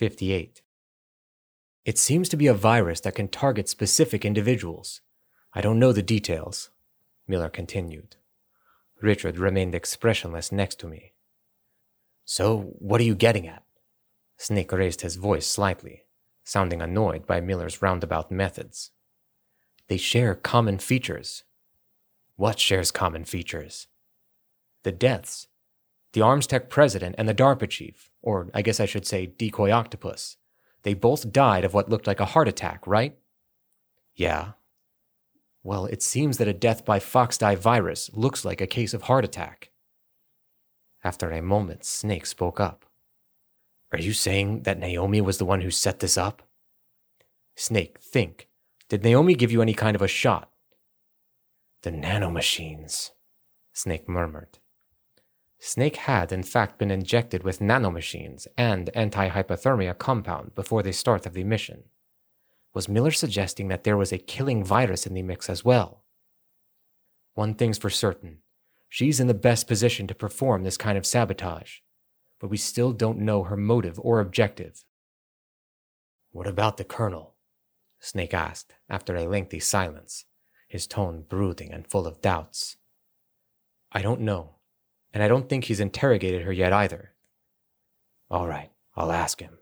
58. It seems to be a virus that can target specific individuals. I don't know the details, Miller continued. Richard remained expressionless next to me. So, what are you getting at? Snake raised his voice slightly, sounding annoyed by Miller's roundabout methods. They share common features. What shares common features? The deaths. The Arms Tech president and the DARPA chief, or I guess I should say decoy octopus. They both died of what looked like a heart attack, right? Yeah. Well, it seems that a death by foxdie virus looks like a case of heart attack. After a moment, Snake spoke up. Are you saying that Naomi was the one who set this up? Snake, think. Did Naomi give you any kind of a shot? The nanomachines, Snake murmured. Snake had, in fact, been injected with nanomachines and anti hypothermia compound before the start of the mission. Was Miller suggesting that there was a killing virus in the mix as well? One thing's for certain she's in the best position to perform this kind of sabotage, but we still don't know her motive or objective. What about the Colonel? Snake asked after a lengthy silence, his tone brooding and full of doubts. I don't know, and I don't think he's interrogated her yet either. All right, I'll ask him.